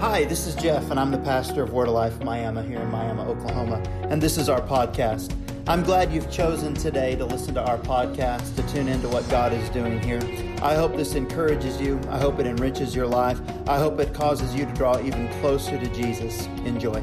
Hi, this is Jeff, and I'm the pastor of Word of Life Miami here in Miami, Oklahoma, and this is our podcast. I'm glad you've chosen today to listen to our podcast, to tune into what God is doing here. I hope this encourages you. I hope it enriches your life. I hope it causes you to draw even closer to Jesus. Enjoy.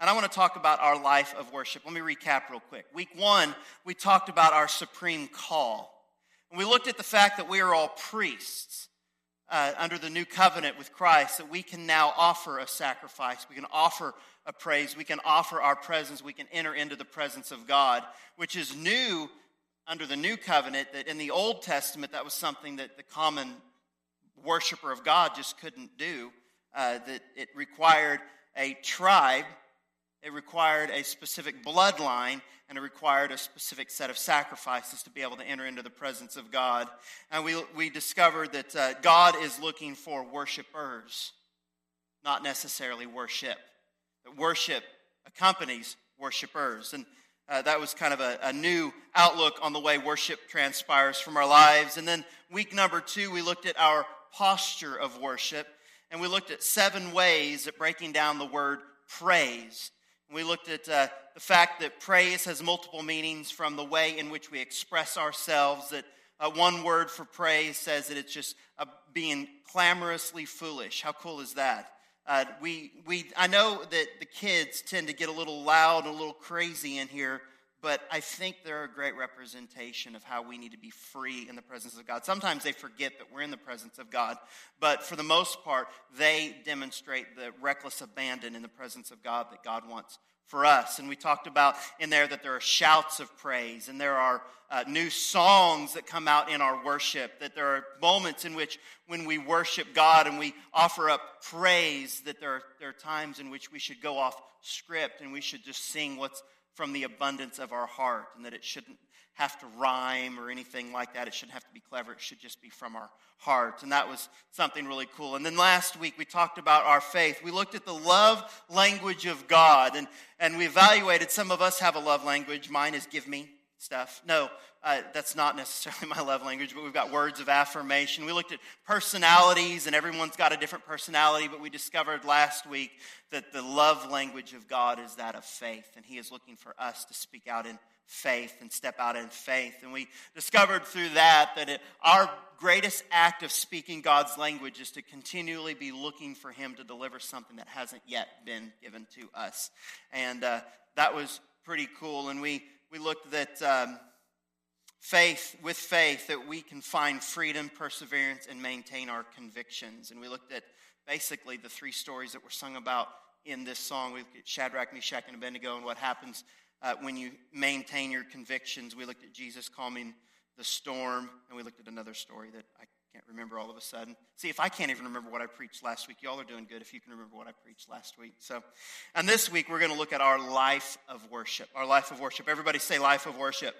And I want to talk about our life of worship. Let me recap real quick. Week one, we talked about our supreme call. And we looked at the fact that we are all priests uh, under the new covenant with Christ, that we can now offer a sacrifice, we can offer a praise, we can offer our presence, we can enter into the presence of God, which is new under the new covenant, that in the Old Testament, that was something that the common worshiper of God just couldn't do, uh, that it required a tribe it required a specific bloodline and it required a specific set of sacrifices to be able to enter into the presence of God. And we, we discovered that uh, God is looking for worshipers, not necessarily worship. That worship accompanies worshipers. And uh, that was kind of a, a new outlook on the way worship transpires from our lives. And then week number two, we looked at our posture of worship and we looked at seven ways at breaking down the word praise. We looked at uh, the fact that praise has multiple meanings from the way in which we express ourselves. That uh, one word for praise says that it's just uh, being clamorously foolish. How cool is that? Uh, we, we, I know that the kids tend to get a little loud and a little crazy in here but I think they're a great representation of how we need to be free in the presence of God. Sometimes they forget that we're in the presence of God, but for the most part, they demonstrate the reckless abandon in the presence of God that God wants for us. And we talked about in there that there are shouts of praise and there are uh, new songs that come out in our worship, that there are moments in which when we worship God and we offer up praise, that there are, there are times in which we should go off script and we should just sing what's from the abundance of our heart, and that it shouldn't have to rhyme or anything like that. It shouldn't have to be clever. It should just be from our heart. And that was something really cool. And then last week we talked about our faith. We looked at the love language of God and, and we evaluated some of us have a love language. Mine is give me stuff. No, uh, that's not necessarily my love language, but we've got words of affirmation. We looked at personalities, and everyone's got a different personality, but we discovered last week that the love language of God is that of faith, and He is looking for us to speak out in faith and step out in faith. And we discovered through that that it, our greatest act of speaking God's language is to continually be looking for Him to deliver something that hasn't yet been given to us. And uh, that was pretty cool. And we we looked at um, faith, with faith, that we can find freedom, perseverance, and maintain our convictions. And we looked at basically the three stories that were sung about in this song. We looked at Shadrach, Meshach, and Abednego and what happens uh, when you maintain your convictions. We looked at Jesus calming the storm, and we looked at another story that I can't remember all of a sudden. See, if I can't even remember what I preached last week, y'all are doing good if you can remember what I preached last week. So, and this week we're going to look at our life of worship. Our life of worship. Everybody say life of worship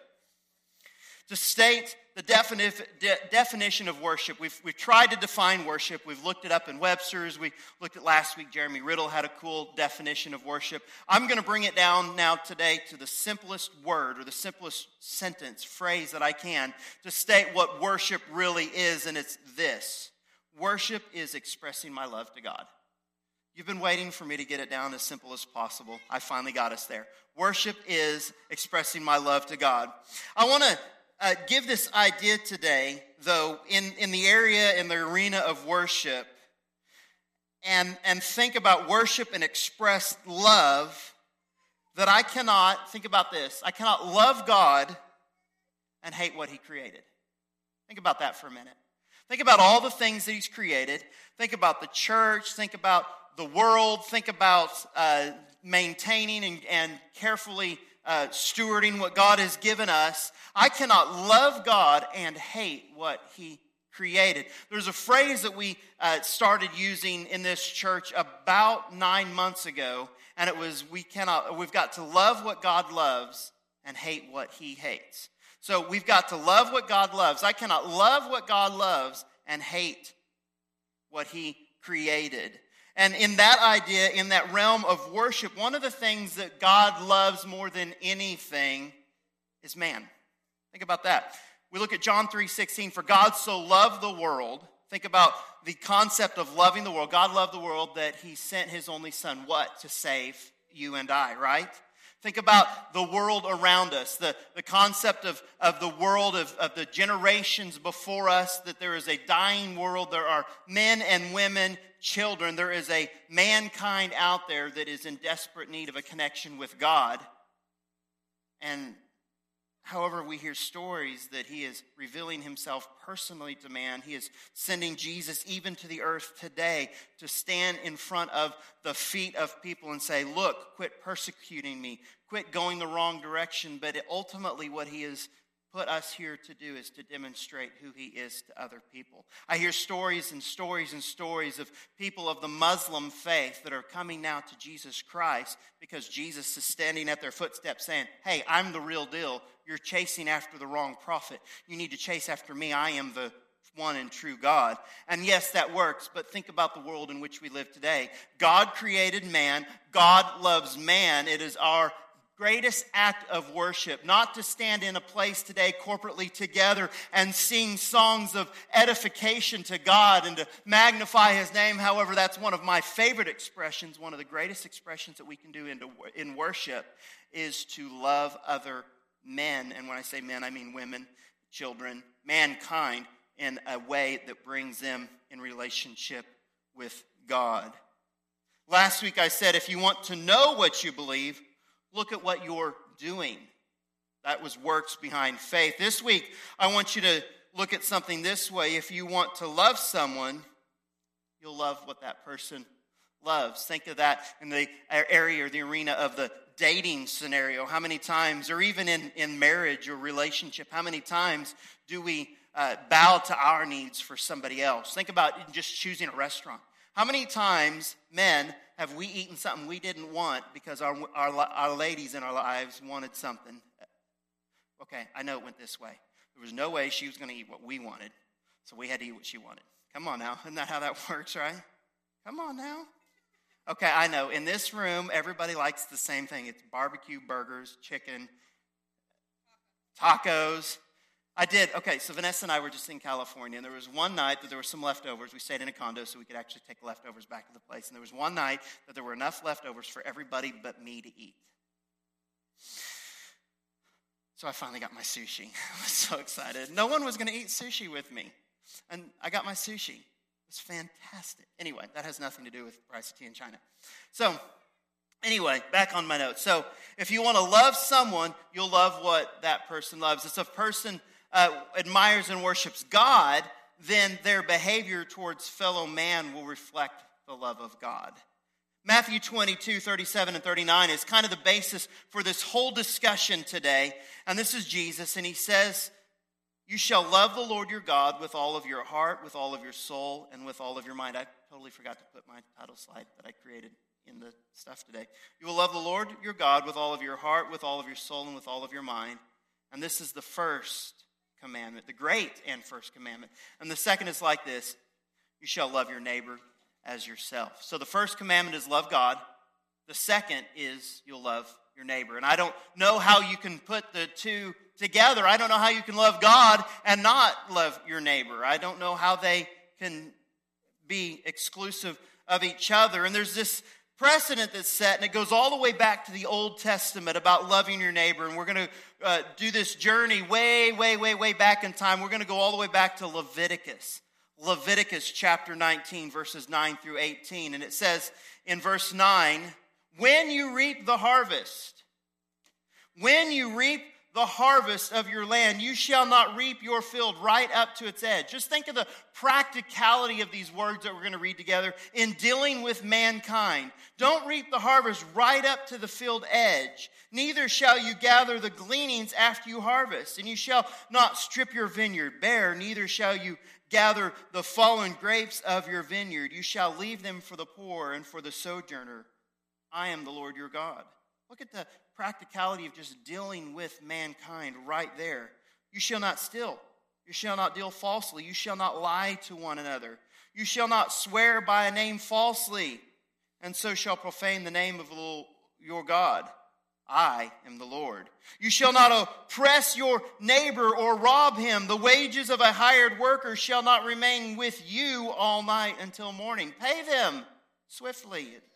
to state the defini- de- definition of worship. We've, we've tried to define worship. We've looked it up in Webster's. We looked at last week. Jeremy Riddle had a cool definition of worship. I'm going to bring it down now today to the simplest word or the simplest sentence, phrase that I can to state what worship really is, and it's this Worship is expressing my love to God. You've been waiting for me to get it down as simple as possible. I finally got us there. Worship is expressing my love to God. I want to uh, give this idea today, though, in, in the area, in the arena of worship, and, and think about worship and express love, that I cannot, think about this, I cannot love God and hate what He created. Think about that for a minute. Think about all the things that He's created. Think about the church. Think about the world. Think about uh, maintaining and, and carefully uh, stewarding what God has given us, I cannot love God and hate what He created. There's a phrase that we uh, started using in this church about nine months ago, and it was we cannot, we've got to love what God loves and hate what He hates. So we've got to love what God loves. I cannot love what God loves and hate what He created. And in that idea, in that realm of worship, one of the things that God loves more than anything is man. Think about that. We look at John 3:16, for God so loved the world. Think about the concept of loving the world. God loved the world that he sent his only son what? To save you and I, right? Think about the world around us, the, the concept of, of the world of, of the generations before us, that there is a dying world. There are men and women, children. There is a mankind out there that is in desperate need of a connection with God. And However, we hear stories that he is revealing himself personally to man. He is sending Jesus even to the earth today to stand in front of the feet of people and say, Look, quit persecuting me, quit going the wrong direction. But ultimately, what he is put us here to do is to demonstrate who he is to other people. I hear stories and stories and stories of people of the Muslim faith that are coming now to Jesus Christ because Jesus is standing at their footsteps saying, Hey, I'm the real deal. You're chasing after the wrong prophet. You need to chase after me. I am the one and true God. And yes, that works, but think about the world in which we live today. God created man. God loves man. It is our greatest act of worship, not to stand in a place today corporately together and sing songs of edification to God and to magnify His name. However, that's one of my favorite expressions, one of the greatest expressions that we can do in worship is to love other men. And when I say men, I mean women, children, mankind in a way that brings them in relationship with God. Last week I said if you want to know what you believe, Look at what you're doing. That was works behind faith. This week, I want you to look at something this way. If you want to love someone, you'll love what that person loves. Think of that in the area or the arena of the dating scenario. How many times, or even in, in marriage or relationship, how many times do we uh, bow to our needs for somebody else? Think about just choosing a restaurant. How many times, men, have we eaten something we didn't want because our, our, our ladies in our lives wanted something? Okay, I know it went this way. There was no way she was going to eat what we wanted, so we had to eat what she wanted. Come on now. Isn't that how that works, right? Come on now. Okay, I know. In this room, everybody likes the same thing it's barbecue, burgers, chicken, tacos. I did. Okay, so Vanessa and I were just in California, and there was one night that there were some leftovers. We stayed in a condo so we could actually take leftovers back to the place. And there was one night that there were enough leftovers for everybody but me to eat. So I finally got my sushi. I was so excited. No one was going to eat sushi with me. And I got my sushi. It was fantastic. Anyway, that has nothing to do with price of tea in China. So, anyway, back on my notes. So, if you want to love someone, you'll love what that person loves. It's a person uh, admires and worships God, then their behavior towards fellow man will reflect the love of God. Matthew 22, 37, and 39 is kind of the basis for this whole discussion today. And this is Jesus, and he says, You shall love the Lord your God with all of your heart, with all of your soul, and with all of your mind. I totally forgot to put my title slide that I created in the stuff today. You will love the Lord your God with all of your heart, with all of your soul, and with all of your mind. And this is the first commandment, the great and first commandment. And the second is like this you shall love your neighbor as yourself. So the first commandment is love God. The second is you'll love your neighbor. And I don't know how you can put the two together. I don't know how you can love God and not love your neighbor. I don't know how they can be exclusive of each other. And there's this precedent that's set, and it goes all the way back to the Old Testament about loving your neighbor. And we're going to uh, do this journey way, way, way, way back in time. We're going to go all the way back to Leviticus. Leviticus chapter 19, verses 9 through 18. And it says in verse 9, When you reap the harvest, when you reap the harvest of your land. You shall not reap your field right up to its edge. Just think of the practicality of these words that we're going to read together in dealing with mankind. Don't reap the harvest right up to the field edge. Neither shall you gather the gleanings after you harvest. And you shall not strip your vineyard bare, neither shall you gather the fallen grapes of your vineyard. You shall leave them for the poor and for the sojourner. I am the Lord your God. Look at the practicality of just dealing with mankind right there. You shall not steal. You shall not deal falsely. You shall not lie to one another. You shall not swear by a name falsely, and so shall profane the name of your God. I am the Lord. You shall not oppress your neighbor or rob him. The wages of a hired worker shall not remain with you all night until morning. Pay them swiftly that's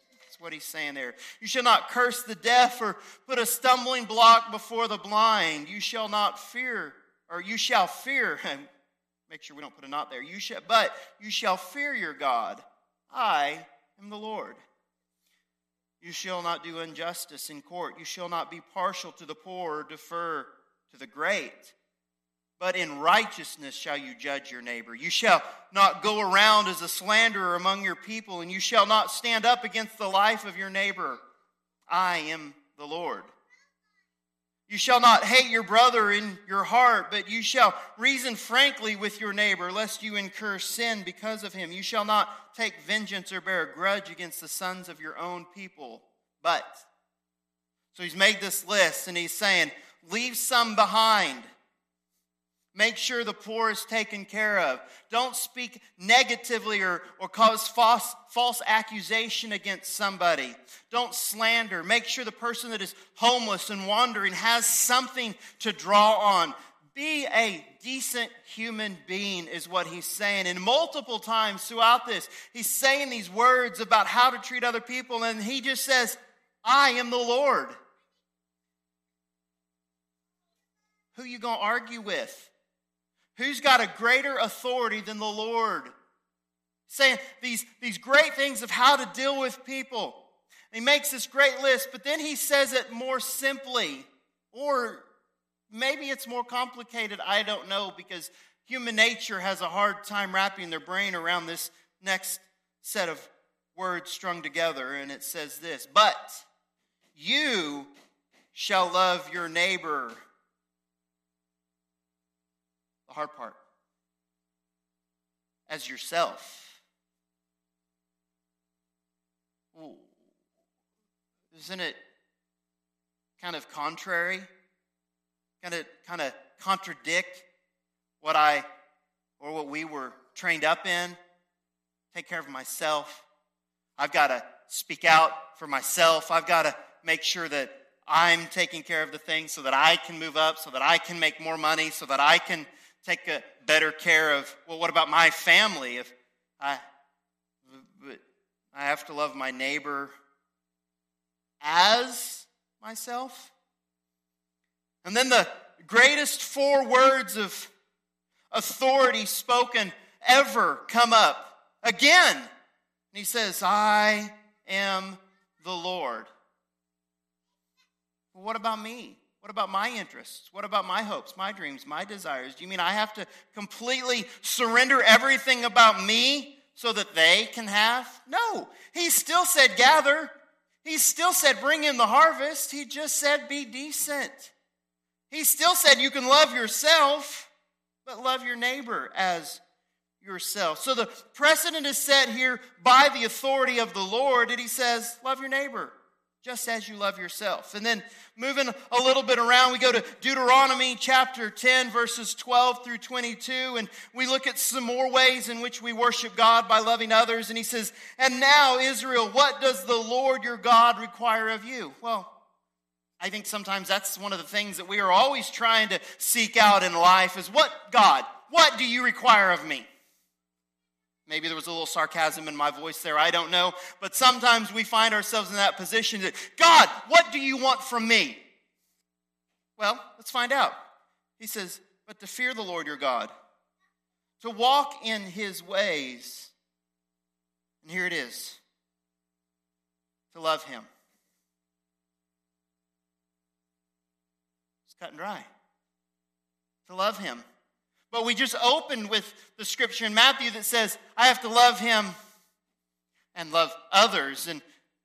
what he's saying there. You shall not curse the deaf or put a stumbling block before the blind. You shall not fear, or you shall fear. Make sure we don't put a not there. You shall, but you shall fear your God. I am the Lord. You shall not do injustice in court. You shall not be partial to the poor or defer to the great but in righteousness shall you judge your neighbor. You shall not go around as a slanderer among your people, and you shall not stand up against the life of your neighbor. I am the Lord. You shall not hate your brother in your heart, but you shall reason frankly with your neighbor, lest you incur sin because of him. You shall not take vengeance or bear a grudge against the sons of your own people. But, so he's made this list, and he's saying, leave some behind Make sure the poor is taken care of. Don't speak negatively or, or cause false, false accusation against somebody. Don't slander. Make sure the person that is homeless and wandering has something to draw on. Be a decent human being, is what he's saying. And multiple times throughout this, he's saying these words about how to treat other people, and he just says, I am the Lord. Who you going to argue with? Who's got a greater authority than the Lord? Saying these, these great things of how to deal with people. he makes this great list, but then he says it more simply. Or maybe it's more complicated. I don't know because human nature has a hard time wrapping their brain around this next set of words strung together. And it says this But you shall love your neighbor hard part, as yourself. Well, isn't it kind of contrary? Kind of, kind of contradict what I or what we were trained up in? Take care of myself. I've got to speak out for myself. I've got to make sure that I'm taking care of the things so that I can move up, so that I can make more money, so that I can take a better care of, well, what about my family? If I, I have to love my neighbor as myself. And then the greatest four words of authority spoken ever come up again. And he says, I am the Lord. Well, what about me? What about my interests? What about my hopes, my dreams, my desires? Do you mean I have to completely surrender everything about me so that they can have? No. He still said gather. He still said bring in the harvest. He just said be decent. He still said you can love yourself, but love your neighbor as yourself. So the precedent is set here by the authority of the Lord, and he says, love your neighbor just as you love yourself. And then moving a little bit around, we go to Deuteronomy chapter 10, verses 12 through 22, and we look at some more ways in which we worship God by loving others. And he says, And now, Israel, what does the Lord your God require of you? Well, I think sometimes that's one of the things that we are always trying to seek out in life is what, God, what do you require of me? Maybe there was a little sarcasm in my voice there, I don't know. But sometimes we find ourselves in that position that, God, what do you want from me? Well, let's find out. He says, but to fear the Lord your God, to walk in his ways. And here it is to love him. Let's cut and dry. To love him. But we just opened with the scripture in Matthew that says, I have to love him and love others. And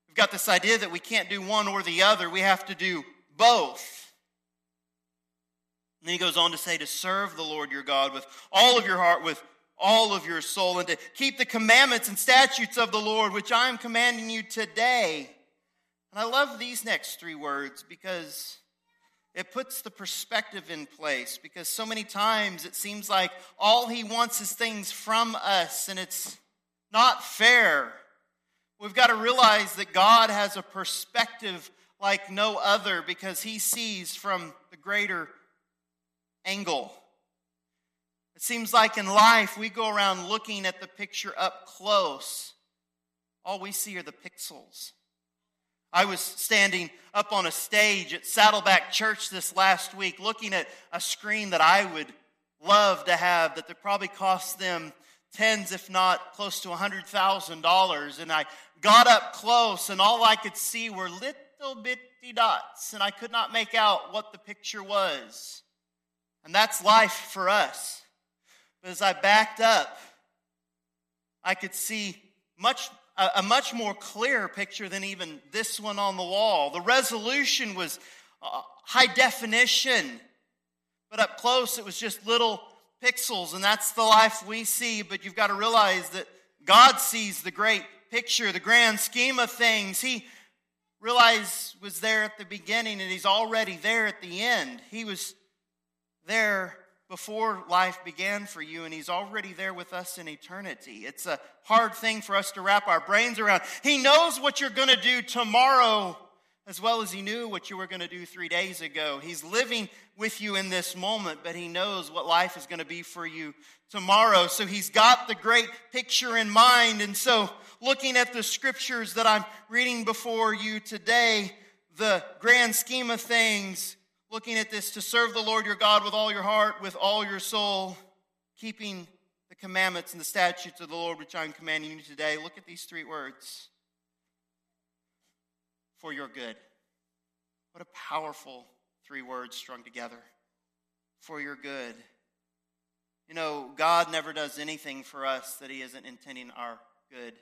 we've got this idea that we can't do one or the other, we have to do both. And then he goes on to say to serve the Lord your God with all of your heart, with all of your soul, and to keep the commandments and statutes of the Lord, which I am commanding you today. And I love these next three words because it puts the perspective in place. Because so many times it seems like all he wants is things from us, and it's not fair. We've got to realize that God has a perspective like no other because he sees from the greater angle. It seems like in life we go around looking at the picture up close. All we see are the pixels. I was standing up on a stage at Saddleback Church this last week looking at a screen that I would love to have that would probably cost them tens, if not close to a $100,000. And I got up close, and all I could see were little bitty dots, and I could not make out what the picture was. And that's life for us. But as I backed up, I could see much a, much more clear picture than even this one on the wall. The resolution was uh, high definition, but up close it was just little pixels, and that's the life we see. But you've got to realize that God sees the great picture, the grand scheme of things. He realized was there at the beginning, and He's already there at the end. He was there before life began for you, and He's already there with us in eternity. It's a hard thing for us to wrap our brains around. He knows what you're going to do tomorrow as well as He knew what you were going to do three days ago. He's living with you in this moment, but He knows what life is going to be for you tomorrow. So He's got the great picture in mind. And so, looking at the scriptures that I'm reading before you today, the grand scheme of things, looking at this to serve the Lord your God with all your heart, with all your soul, keeping the commandments and the statutes of the Lord which I'm commanding you today. Look at these three words for your good. What a powerful three words strung together. For your good. You know, God never does anything for us that He isn't intending our good.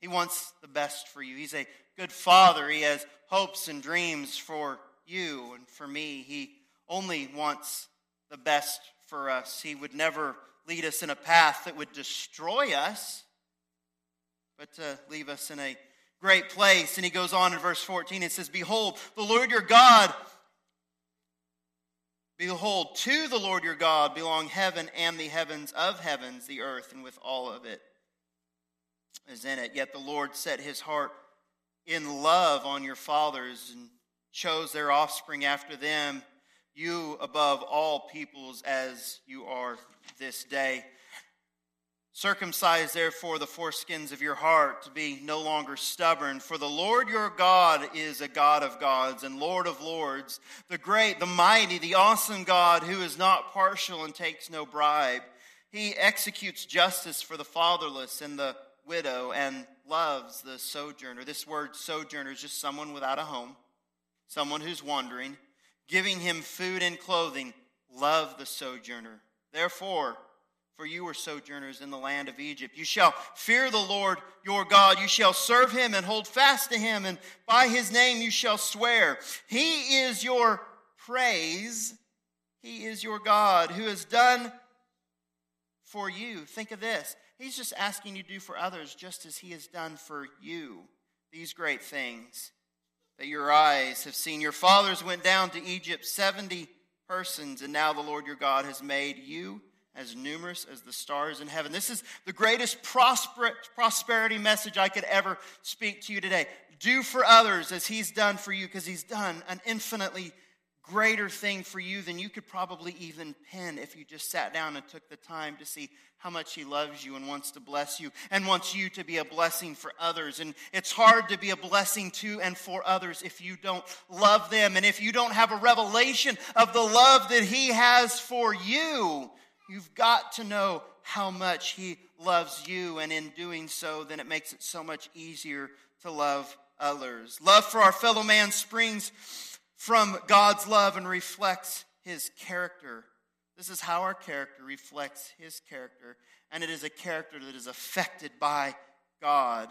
He wants the best for you. He's a good father. He has hopes and dreams for you and for me. He only wants the best for us. He would never lead us in a path that would destroy us, but to leave us in a great place. And he goes on in verse 14 it says, Behold, the Lord your God, behold, to the Lord your God belong heaven and the heavens of heavens, the earth, and with all of it is in it. Yet the Lord set his heart in love on your fathers and chose their offspring after them, you above all peoples as you are this day. Circumcise therefore the foreskins of your heart to be no longer stubborn, for the Lord your God is a God of gods and Lord of lords, the great, the mighty, the awesome God who is not partial and takes no bribe. He executes justice for the fatherless and the widow and loves the sojourner. This word sojourner is just someone without a home someone who's wandering, giving him food and clothing. Love the sojourner. Therefore, for you were sojourners in the land of Egypt. You shall fear the Lord your God. You shall serve him and hold fast to him, and by his name you shall swear. He is your praise. He is your God who has done for you. Think of this. He's just asking you to do for others just as he has done for you these great things that your eyes have seen. Your fathers went down to Egypt, 70 persons, and now the Lord your God has made you as numerous as the stars in heaven. This is the greatest prosper- prosperity message I could ever speak to you today. Do for others as he's done for you, because he's done an infinitely greater thing for you than you could probably even pen if you just sat down and took the time to see how much He loves you and wants to bless you and wants you to be a blessing for others. And it's hard to be a blessing to and for others if you don't love them and if you don't have a revelation of the love that He has for you. You've got to know how much He loves you, and in doing so, then it makes it so much easier to love others. Love for our fellow man springs from God's love and reflects his character. This is how our character reflects his character, and it is a character that is affected by God.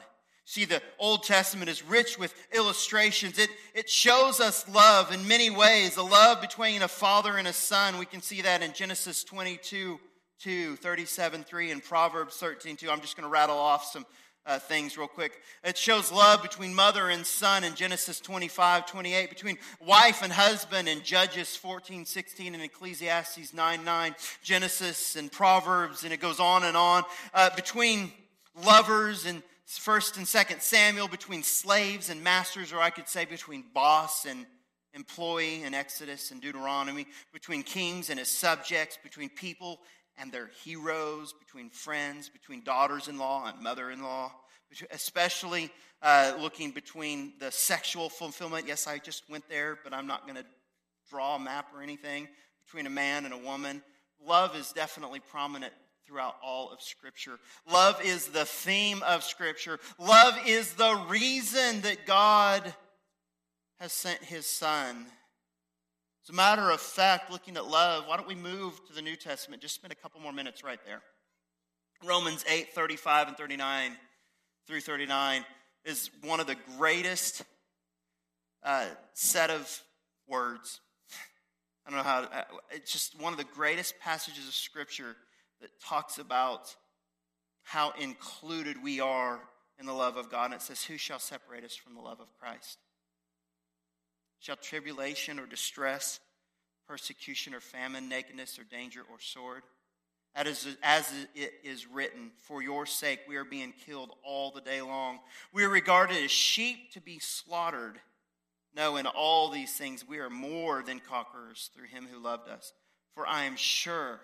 See, the Old Testament is rich with illustrations. It, it shows us love in many ways, a love between a father and a son. We can see that in Genesis 22 2, 37 3, and Proverbs 13 2. I'm just going to rattle off some uh, things real quick. It shows love between mother and son in Genesis 25, 28, between wife and husband in Judges 14, 16, and Ecclesiastes 9, 9, Genesis and Proverbs, and it goes on and on. Uh, between lovers and first and second Samuel, between slaves and masters, or I could say between boss and employee in Exodus and Deuteronomy, between kings and his subjects, between people and their heroes, between friends, between daughters in law and mother in law, especially uh, looking between the sexual fulfillment. Yes, I just went there, but I'm not going to draw a map or anything. Between a man and a woman. Love is definitely prominent throughout all of Scripture. Love is the theme of Scripture. Love is the reason that God has sent His Son as a matter of fact, looking at love, why don't we move to the New Testament? Just spend a couple more minutes right there. Romans 8 35 and 39 through 39 is one of the greatest uh, set of words. I don't know how, uh, it's just one of the greatest passages of Scripture that talks about how included we are in the love of God. And it says, Who shall separate us from the love of Christ? Shall tribulation or distress, persecution or famine, nakedness or danger or sword? As, as it is written, for your sake we are being killed all the day long. We are regarded as sheep to be slaughtered. No, in all these things we are more than conquerors through him who loved us. For I am sure,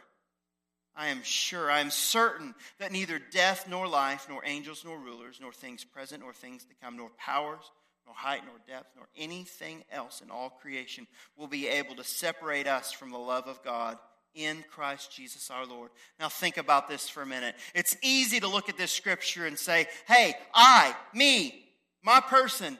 I am sure, I am certain that neither death nor life, nor angels nor rulers, nor things present nor things to come, nor powers nor height, nor depth, nor anything else in all creation will be able to separate us from the love of God in Christ Jesus our Lord. Now think about this for a minute. It's easy to look at this scripture and say, hey, I, me, my person,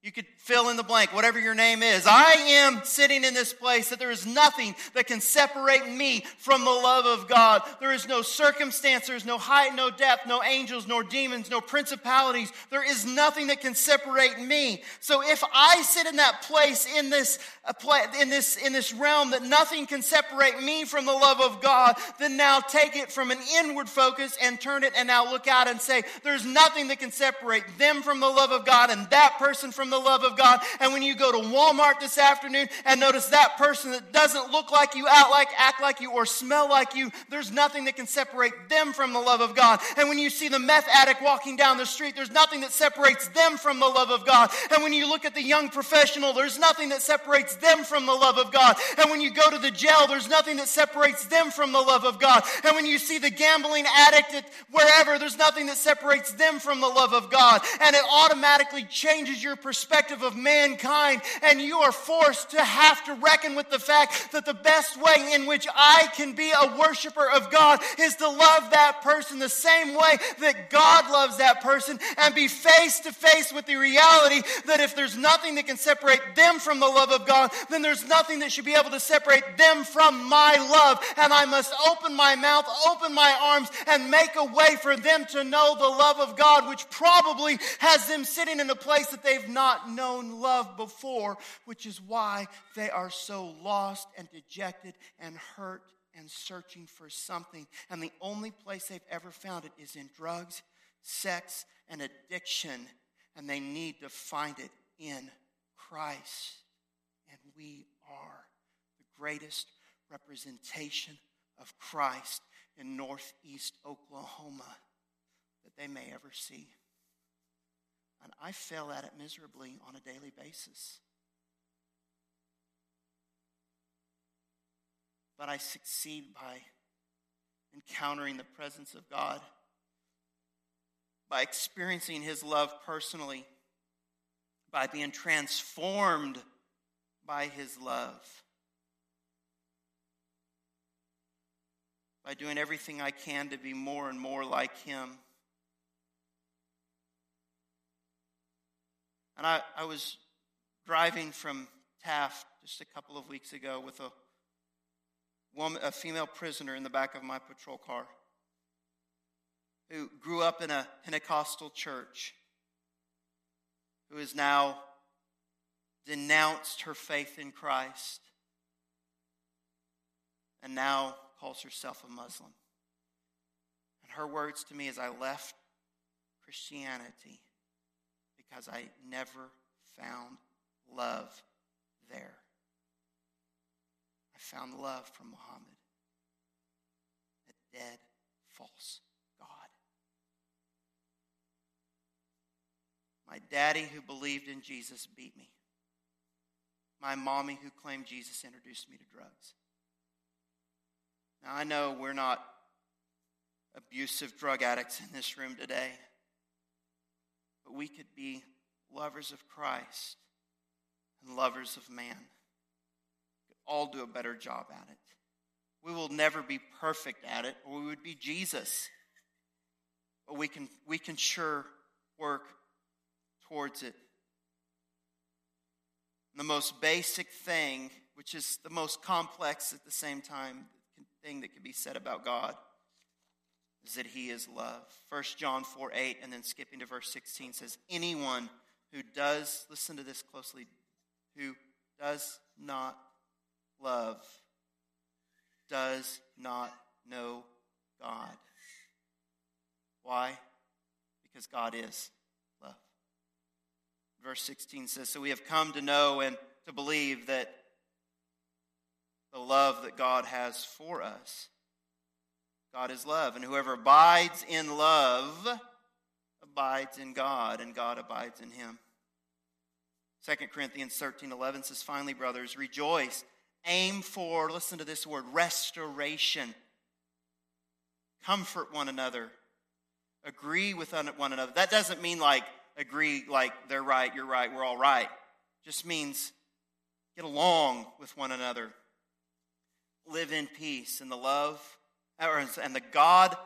you could fill in the blank, whatever your name is. I am sitting in this place that there is nothing that can separate me from the love of God. There is no circumstance, there is no height, no depth, no angels, nor demons, no principalities. There is nothing that can separate me. So if I sit in that place in this in this in this realm that nothing can separate me from the love of God, then now take it from an inward focus and turn it and now look out and say, there's nothing that can separate them from the love of God and that person from the love of God. And when you go to Walmart this afternoon and notice that person that doesn't look like you, out like, act like you, or smell like you, there's nothing that can separate them from the love of God. And when you see the meth addict walking down the street, there's nothing that separates them from the love of God. And when you look at the young professional, there's nothing that separates them from the love of God. And when you go to the jail, there's nothing that separates them from the love of God. And when you see the gambling addict at wherever, there's nothing that separates them from the love of God. And it automatically changes your perspective perspective of mankind, and you are forced to have to reckon with the fact that the best way in which I can be a worshiper of God is to love that person the same way that God loves that person and be face to face with the reality that if there's nothing that can separate them from the love of God, then there's nothing that should be able to separate them from my love. And I must open my mouth, open my arms, and make a way for them to know the love of God, which probably has them sitting in a place that they've not not known love before, which is why they are so lost and dejected and hurt and searching for something. And the only place they've ever found it is in drugs, sex, and addiction. And they need to find it in Christ. And we are the greatest representation of Christ in northeast Oklahoma that they may ever see. And I fail at it miserably on a daily basis. But I succeed by encountering the presence of God, by experiencing His love personally, by being transformed by His love, by doing everything I can to be more and more like Him. And I, I was driving from Taft just a couple of weeks ago with a woman, a female prisoner in the back of my patrol car who grew up in a Pentecostal church, who has now denounced her faith in Christ and now calls herself a Muslim. And her words to me as I left Christianity because I never found love there. I found love from Muhammad, a dead, false God. My daddy, who believed in Jesus, beat me. My mommy, who claimed Jesus, introduced me to drugs. Now, I know we're not abusive drug addicts in this room today, but we could be lovers of Christ and lovers of man. We could all do a better job at it. We will never be perfect at it, or we would be Jesus. But we can, we can sure work towards it. The most basic thing, which is the most complex at the same time, thing that can be said about God is that he is love. 1 John 4 8, and then skipping to verse 16 says, Anyone who does, listen to this closely, who does not love does not know God. Why? Because God is love. Verse 16 says, So we have come to know and to believe that the love that God has for us. God is love, and whoever abides in love abides in God, and God abides in him. 2 Corinthians 13 11 says, Finally, brothers, rejoice. Aim for, listen to this word, restoration. Comfort one another. Agree with one another. That doesn't mean like agree like they're right, you're right, we're all right. Just means get along with one another live in peace, and the love, and the God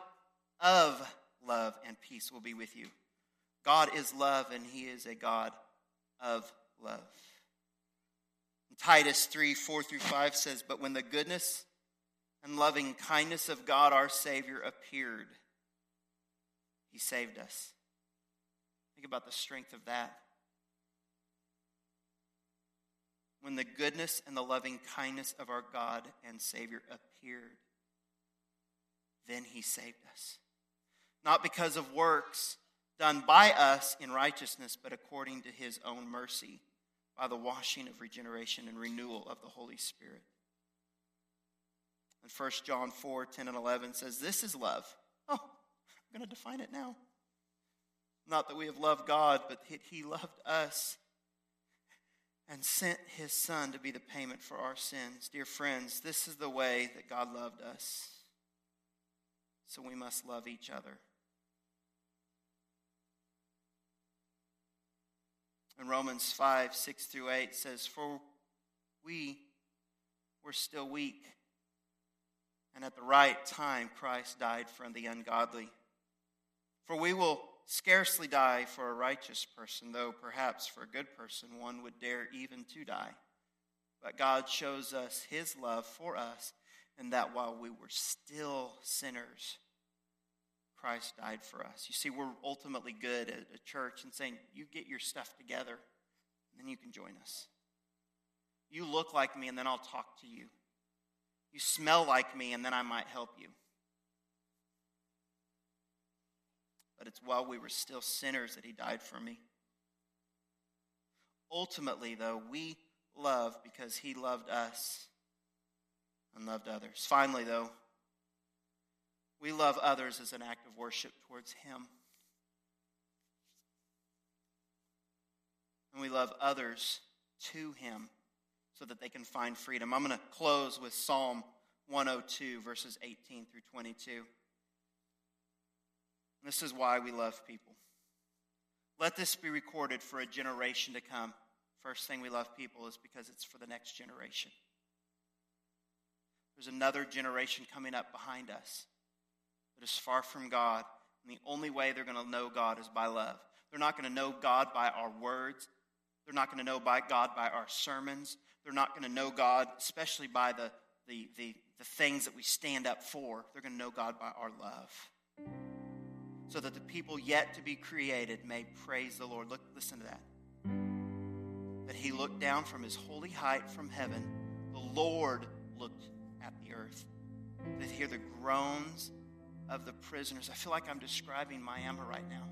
of love and peace will be with you. God is love, and He is a God of love. Titus 3 4 through 5 says, But when the goodness and loving kindness of God our Savior appeared, He saved us. Think about the strength of that. when the goodness and the loving kindness of our God and Savior appeared. Then he saved us. Not because of works done by us in righteousness, but according to his own mercy, by the washing of regeneration and renewal of the Holy Spirit. And 1 John 4 10 and 11 says, This is love. Oh, I'm going to define it now. Not that we have loved God, but that he loved us and sent his son to be the payment for our sins. Dear friends, this is the way that God loved us. So we must love each other. And Romans 5 6 through 8 says, For we were still weak, and at the right time Christ died for the ungodly. For we will scarcely die for a righteous person, though perhaps for a good person one would dare even to die. But God shows us his love for us, and that while we were still sinners, Christ died for us. You see, we're ultimately good at a church and saying, You get your stuff together, and then you can join us. You look like me, and then I'll talk to you. You smell like me, and then I might help you. but it's while we were still sinners that he died for me. Ultimately, though, we love because he loved us and loved others. Finally, though, we love others as an act of worship towards him. And we love others to him so that they can find freedom. I'm going to close with Psalm 102, verses 18 through 22. This is why we love people. Let this be recorded for a generation to come. First thing we love people is because it's for the next generation. There's another generation coming up behind us that is far from God. And the only way they're going to know God is by love. They're not going to know God by our words. They're not going to know by God by our sermons. They're not going to know God, especially by the, the, the, the things that we stand up for. They're going to know God by our love. So that the people yet to be created may praise the Lord. Look, listen to that. That he looked down from his holy height from heaven. The Lord looked at the earth. To hear the groans of the prisoners. I feel like I'm describing Miami right now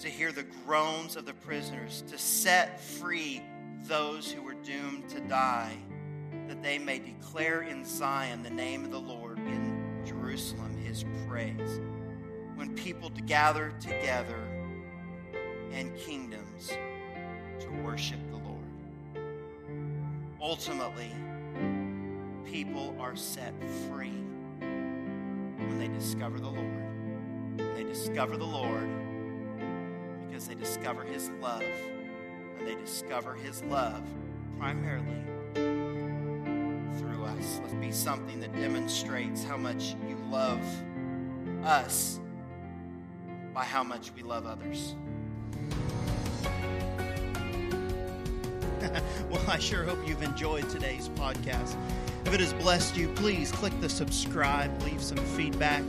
to hear the groans of the prisoners, to set free those who were doomed to die, that they may declare in Zion the name of the Lord, in Jerusalem his praise. When people gather together and kingdoms to worship the Lord. Ultimately, people are set free when they discover the Lord. When they discover the Lord, because they discover His love. And they discover His love primarily through us. Let's be something that demonstrates how much you love us by how much we love others. well, I sure hope you've enjoyed today's podcast. If it has blessed you, please click the subscribe, leave some feedback.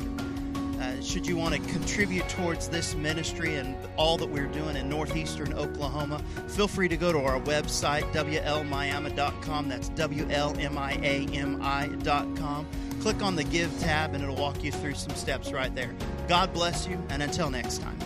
Uh, should you want to contribute towards this ministry and all that we're doing in northeastern Oklahoma, feel free to go to our website, WLMiami.com. That's WLMIAMI.com. Click on the Give tab and it'll walk you through some steps right there. God bless you, and until next time.